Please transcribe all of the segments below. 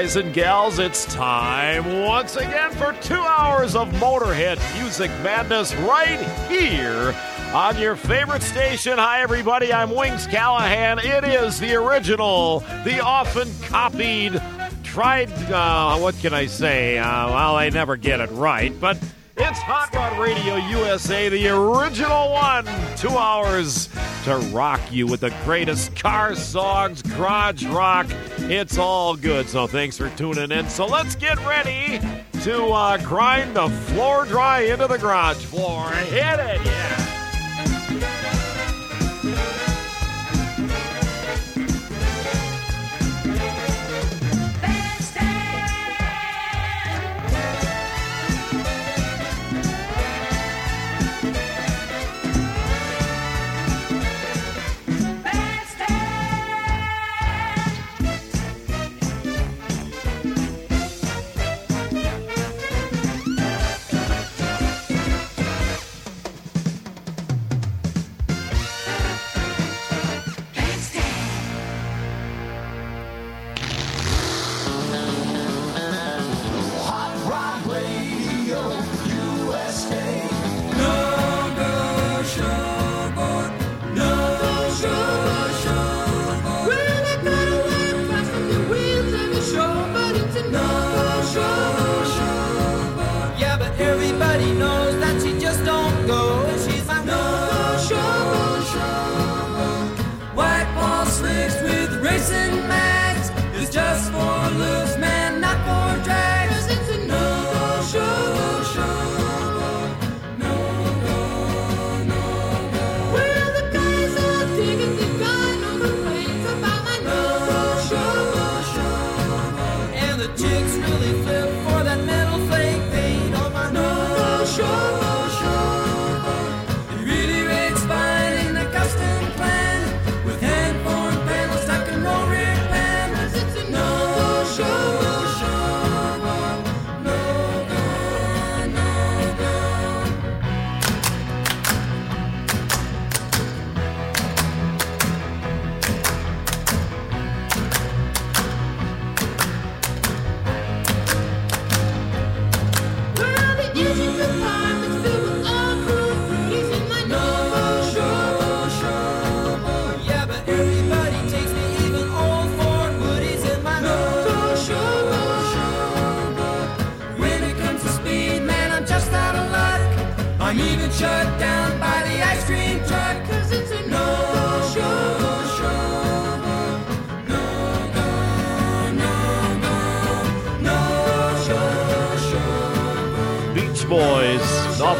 guys and gals, it's time once again for two hours of Motorhead music madness right here on your favorite station. Hi, everybody. I'm Wings Callahan. It is the original, the often copied, tried. Uh, what can I say? Uh, well, I never get it right, but. It's Hot Rod Radio USA, the original one. Two hours to rock you with the greatest car songs, garage rock. It's all good. So thanks for tuning in. So let's get ready to uh, grind the floor dry into the garage floor. Hit it, yeah.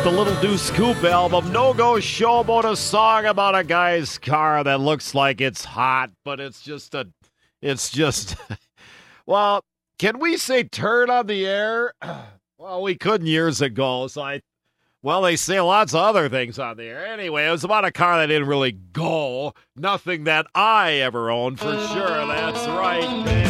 The Little Deuce Coupe album. No Go Showboat, a song about a guy's car that looks like it's hot, but it's just a. It's just. well, can we say turn on the air? Well, we couldn't years ago, so I. Well, they say lots of other things on the air. Anyway, it was about a car that didn't really go. Nothing that I ever owned for sure. That's right, man.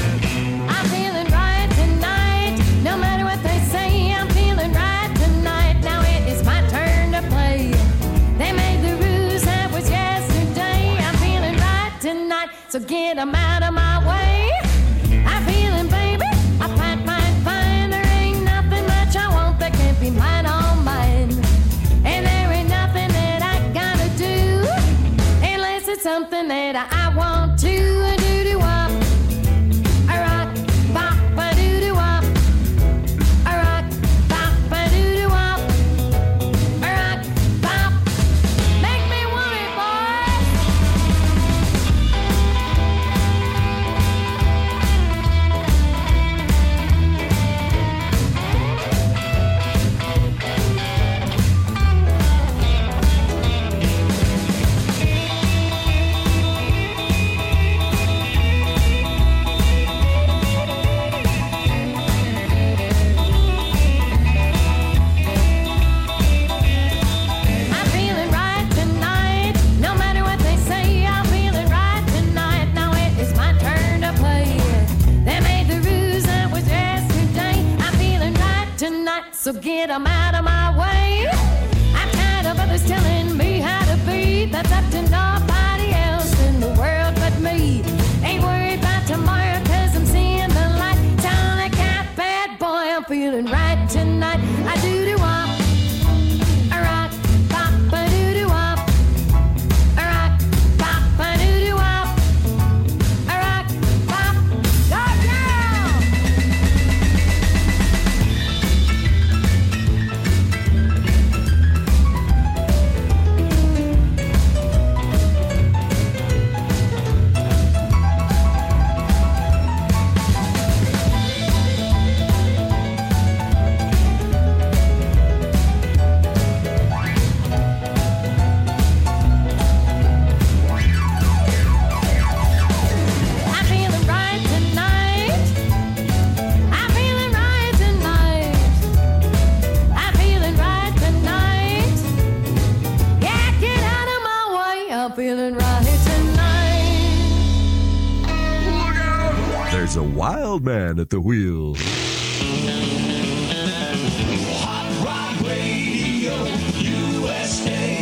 the wheel. Hot Rod Radio USA.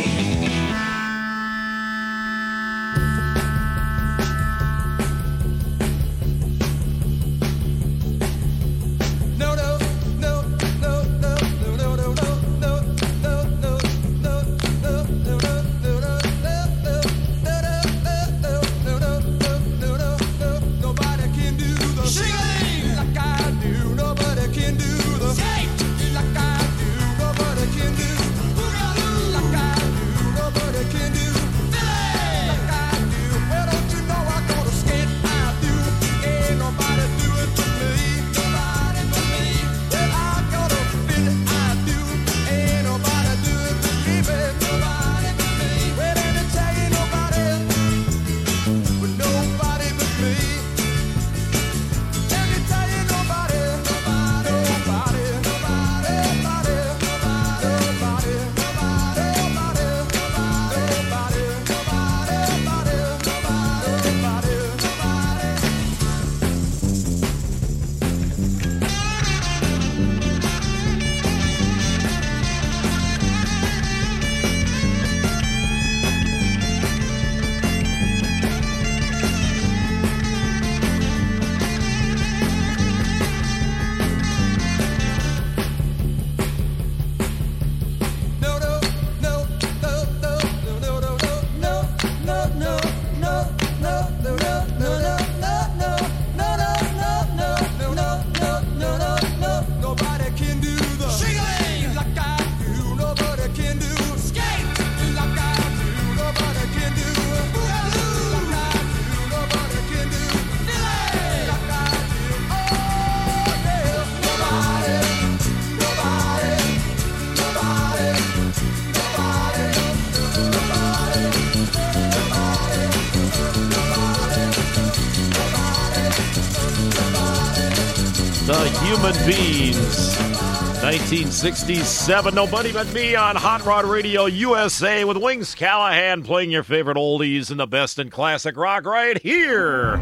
1967, Nobody But Me on Hot Rod Radio USA with Wings Callahan playing your favorite oldies and the best in classic rock right here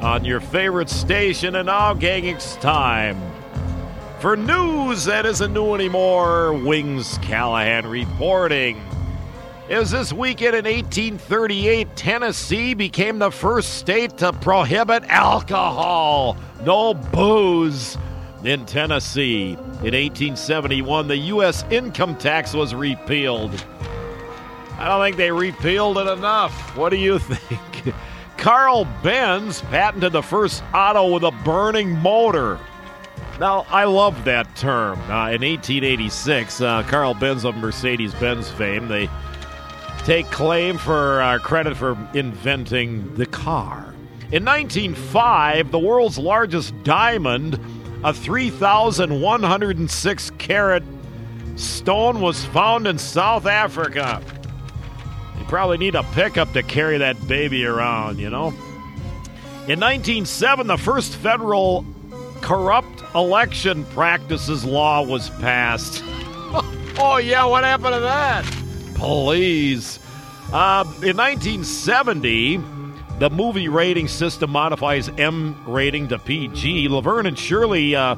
on your favorite station. And now, gang, it's time for news that isn't new anymore. Wings Callahan reporting. Was this weekend in 1838, Tennessee became the first state to prohibit alcohol. No booze in Tennessee. In 1871, the U.S. income tax was repealed. I don't think they repealed it enough. What do you think? Carl Benz patented the first auto with a burning motor. Now, I love that term. Uh, in 1886, uh, Carl Benz of Mercedes Benz fame, they take claim for uh, credit for inventing the car. In 1905, the world's largest diamond, a 3,106 carat stone, was found in South Africa. You probably need a pickup to carry that baby around, you know? In 1907, the first federal corrupt election practices law was passed. oh, yeah, what happened to that? Please. Uh, in 1970, the movie rating system modifies M rating to PG. Laverne and Shirley uh,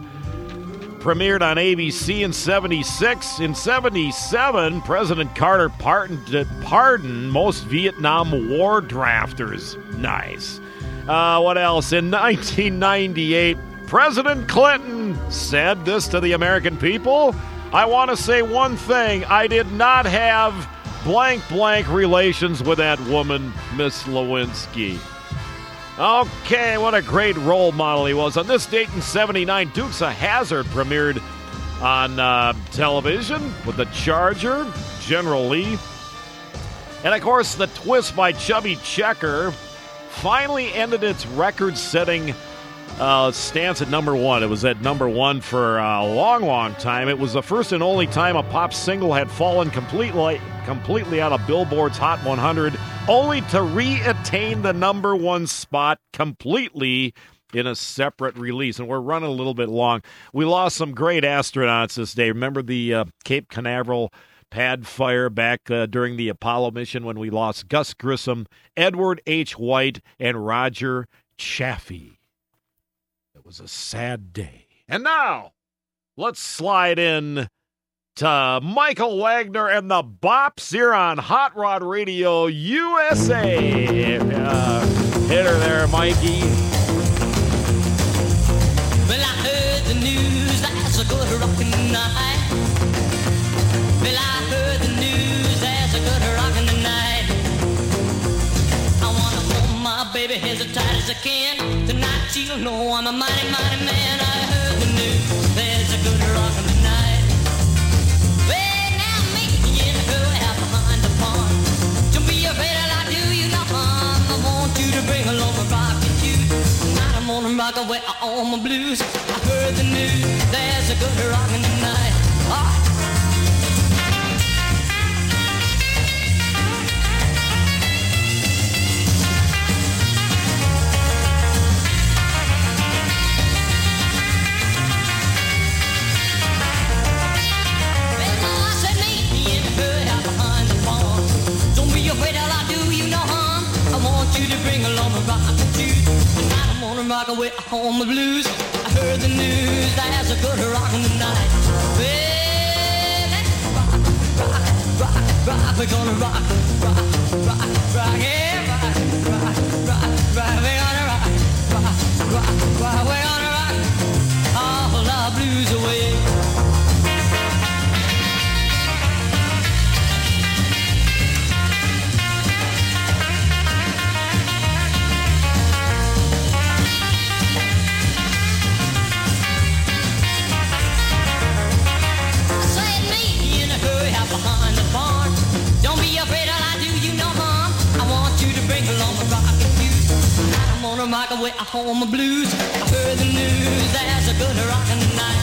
premiered on ABC in 76. In 77, President Carter pardoned, pardoned most Vietnam War drafters. Nice. Uh, what else? In 1998, President Clinton said this to the American people. I want to say one thing. I did not have blank blank relations with that woman, Miss Lewinsky. Okay, what a great role model he was. On this date in 79, Dukes of Hazzard premiered on uh, television with the Charger, General Lee. And of course, the twist by Chubby Checker finally ended its record setting uh, stance at number one. It was at number one for a long, long time. It was the first and only time a pop single had fallen completely, completely out of Billboard's Hot 100, only to re-attain the number one spot completely in a separate release. And we're running a little bit long. We lost some great astronauts this day. Remember the uh, Cape Canaveral pad fire back uh, during the Apollo mission when we lost Gus Grissom, Edward H. White, and Roger Chaffee. It was a sad day. And now, let's slide in to Michael Wagner and the Bops here on Hot Rod Radio USA. Uh, hit her there, Mikey. Well, I heard the news that's a good rockin' night. Well, I heard the news that's a good rockin' tonight. I wanna hold my baby as tight as I can. She'll know I'm a mighty, mighty man. I heard the news there's a good rockin' tonight. Well, now me and her out behind the pond. Don't be afraid that I do you no harm. I want you to bring along a rocket you. Tonight I'm gonna rock away all my blues. I heard the news, there's a good rockin' tonight. Ah. Away all my blues. I heard the news, there's a good rockin' tonight. Let's rock, rock, rock, rock. We're gonna rock, rock, rock, rock, yeah, gonna rock away all my blues. I heard the news, there's a good rockin' tonight.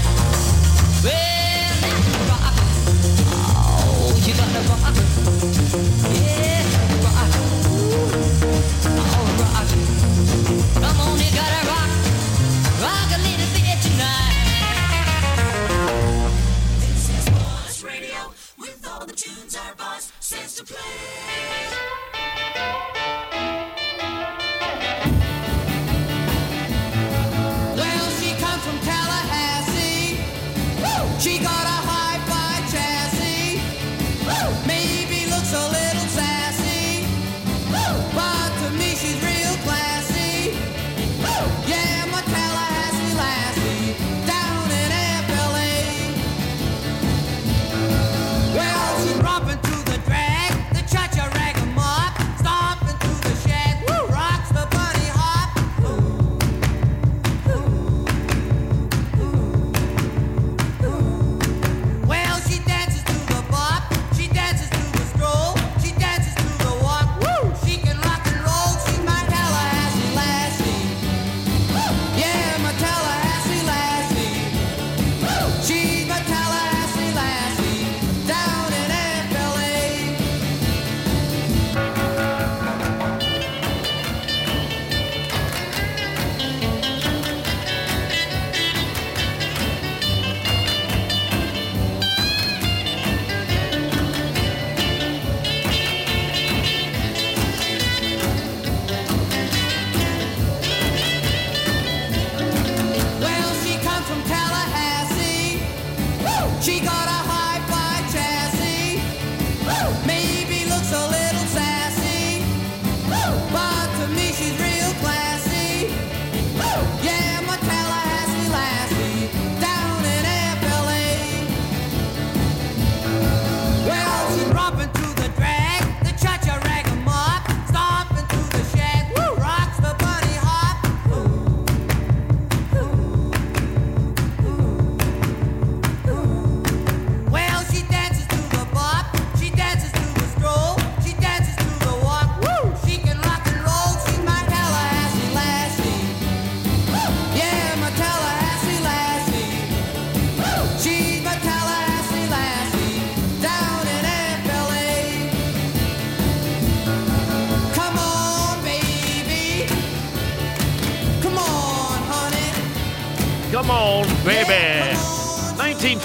Well, let's rock. Oh, you gotta rock. Yeah, rock. Ooh. Oh, rock. Come on, you gotta rock. Rock a little bit tonight. This is Boss Radio with all the tunes our boss says to play.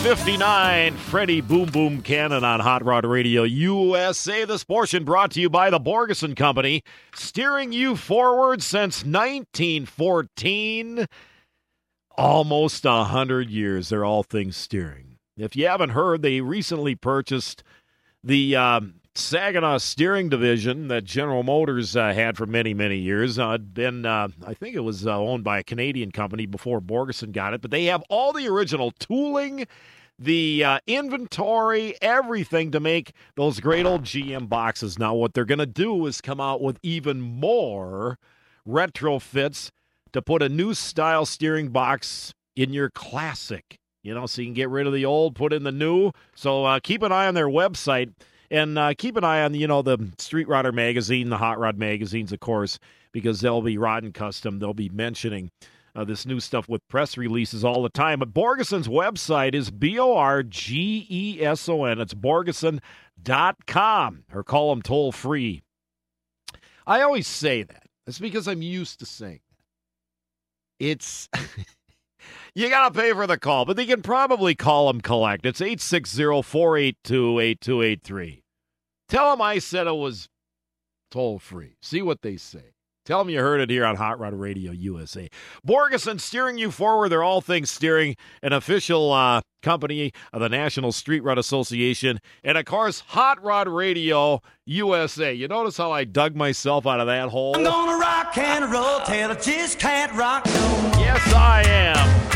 1959, Freddie Boom Boom Cannon on Hot Rod Radio USA. This portion brought to you by the Borgeson Company, steering you forward since 1914. Almost a hundred years. They're all things steering. If you haven't heard, they recently purchased the um, Saginaw steering division that General Motors uh, had for many, many years. Uh, been, uh, I think it was uh, owned by a Canadian company before Borgeson got it, but they have all the original tooling, the uh, inventory, everything to make those great old GM boxes. Now, what they're going to do is come out with even more retrofits to put a new style steering box in your classic. You know, so you can get rid of the old, put in the new. So uh, keep an eye on their website and uh, keep an eye on you know the Street Rodder magazine, the Hot Rod magazines, of course, because they'll be Rod and Custom. They'll be mentioning uh, this new stuff with press releases all the time. But Borgeson's website is B O R G E S O N. It's Borgeson.com or call them toll free. I always say that. It's because I'm used to saying that. It's. You got to pay for the call, but they can probably call them collect. It's 860 482 8283. Tell them I said it was toll free. See what they say. Tell them you heard it here on Hot Rod Radio USA. Borgeson steering you forward. They're all things steering, an official uh, company of the National Street Rod Association, and of course, Hot Rod Radio USA. You notice how I dug myself out of that hole? I'm gonna rock and roll till I just can't rock no more. Yes, I am.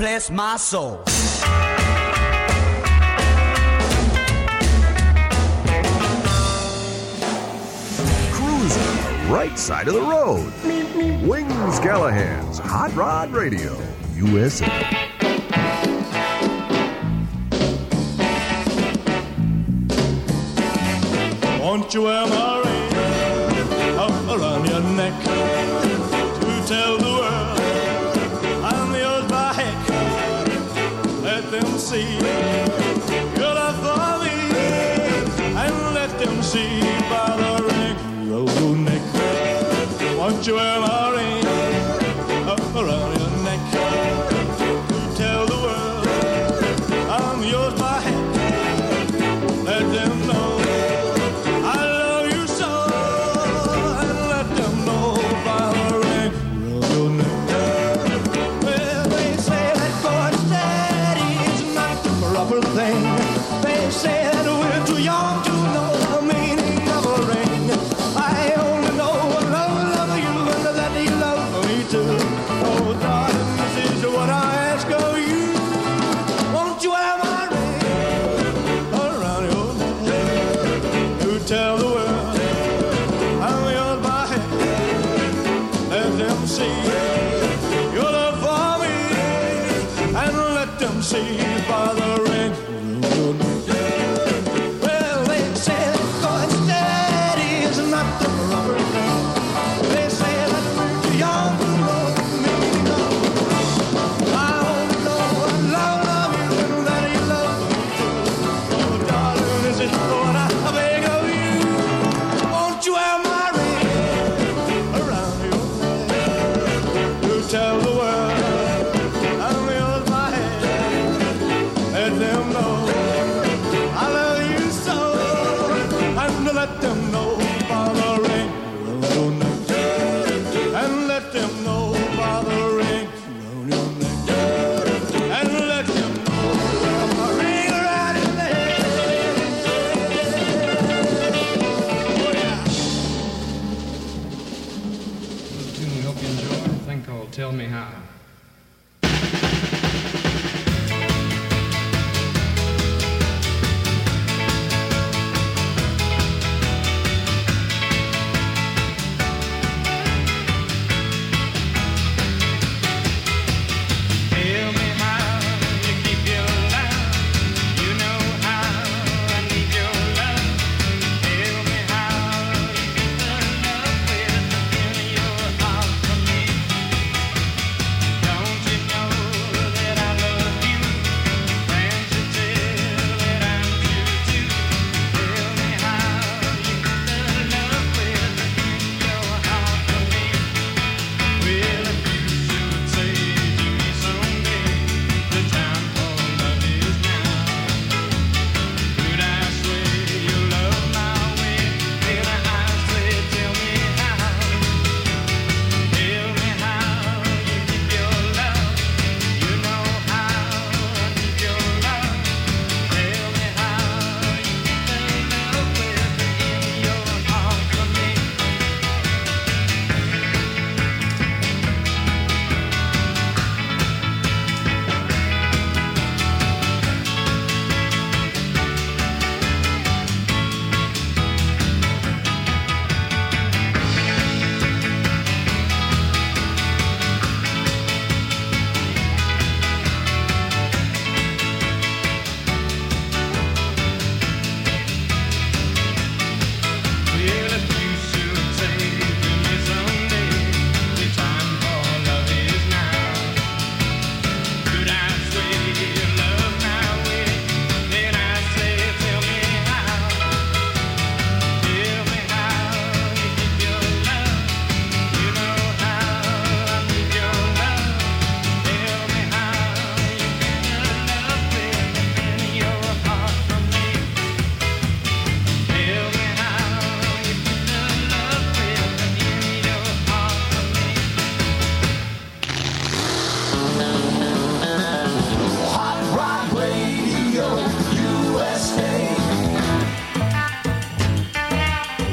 bless my soul. Cruising the right side of the road. Wings Callahan's Hot Rod Radio, USA. Won't you ever? them see. Your love for me, and let them see.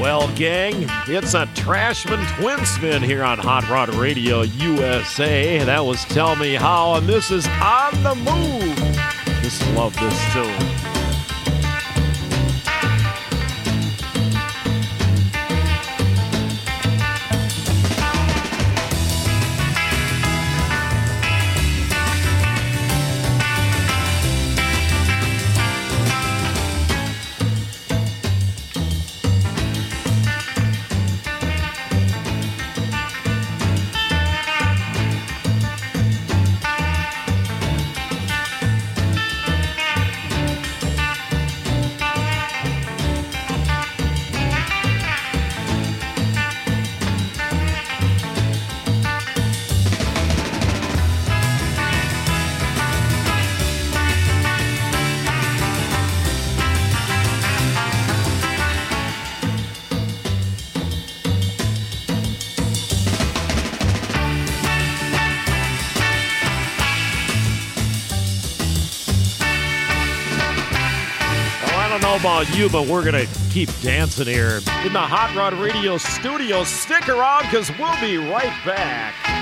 Gang. It's a Trashmen Twin Spin here on Hot Rod Radio USA. That was Tell Me How, and this is On the Move. Just love this tune. About you, but we're going to keep dancing here in the Hot Rod Radio studio. Stick around because we'll be right back.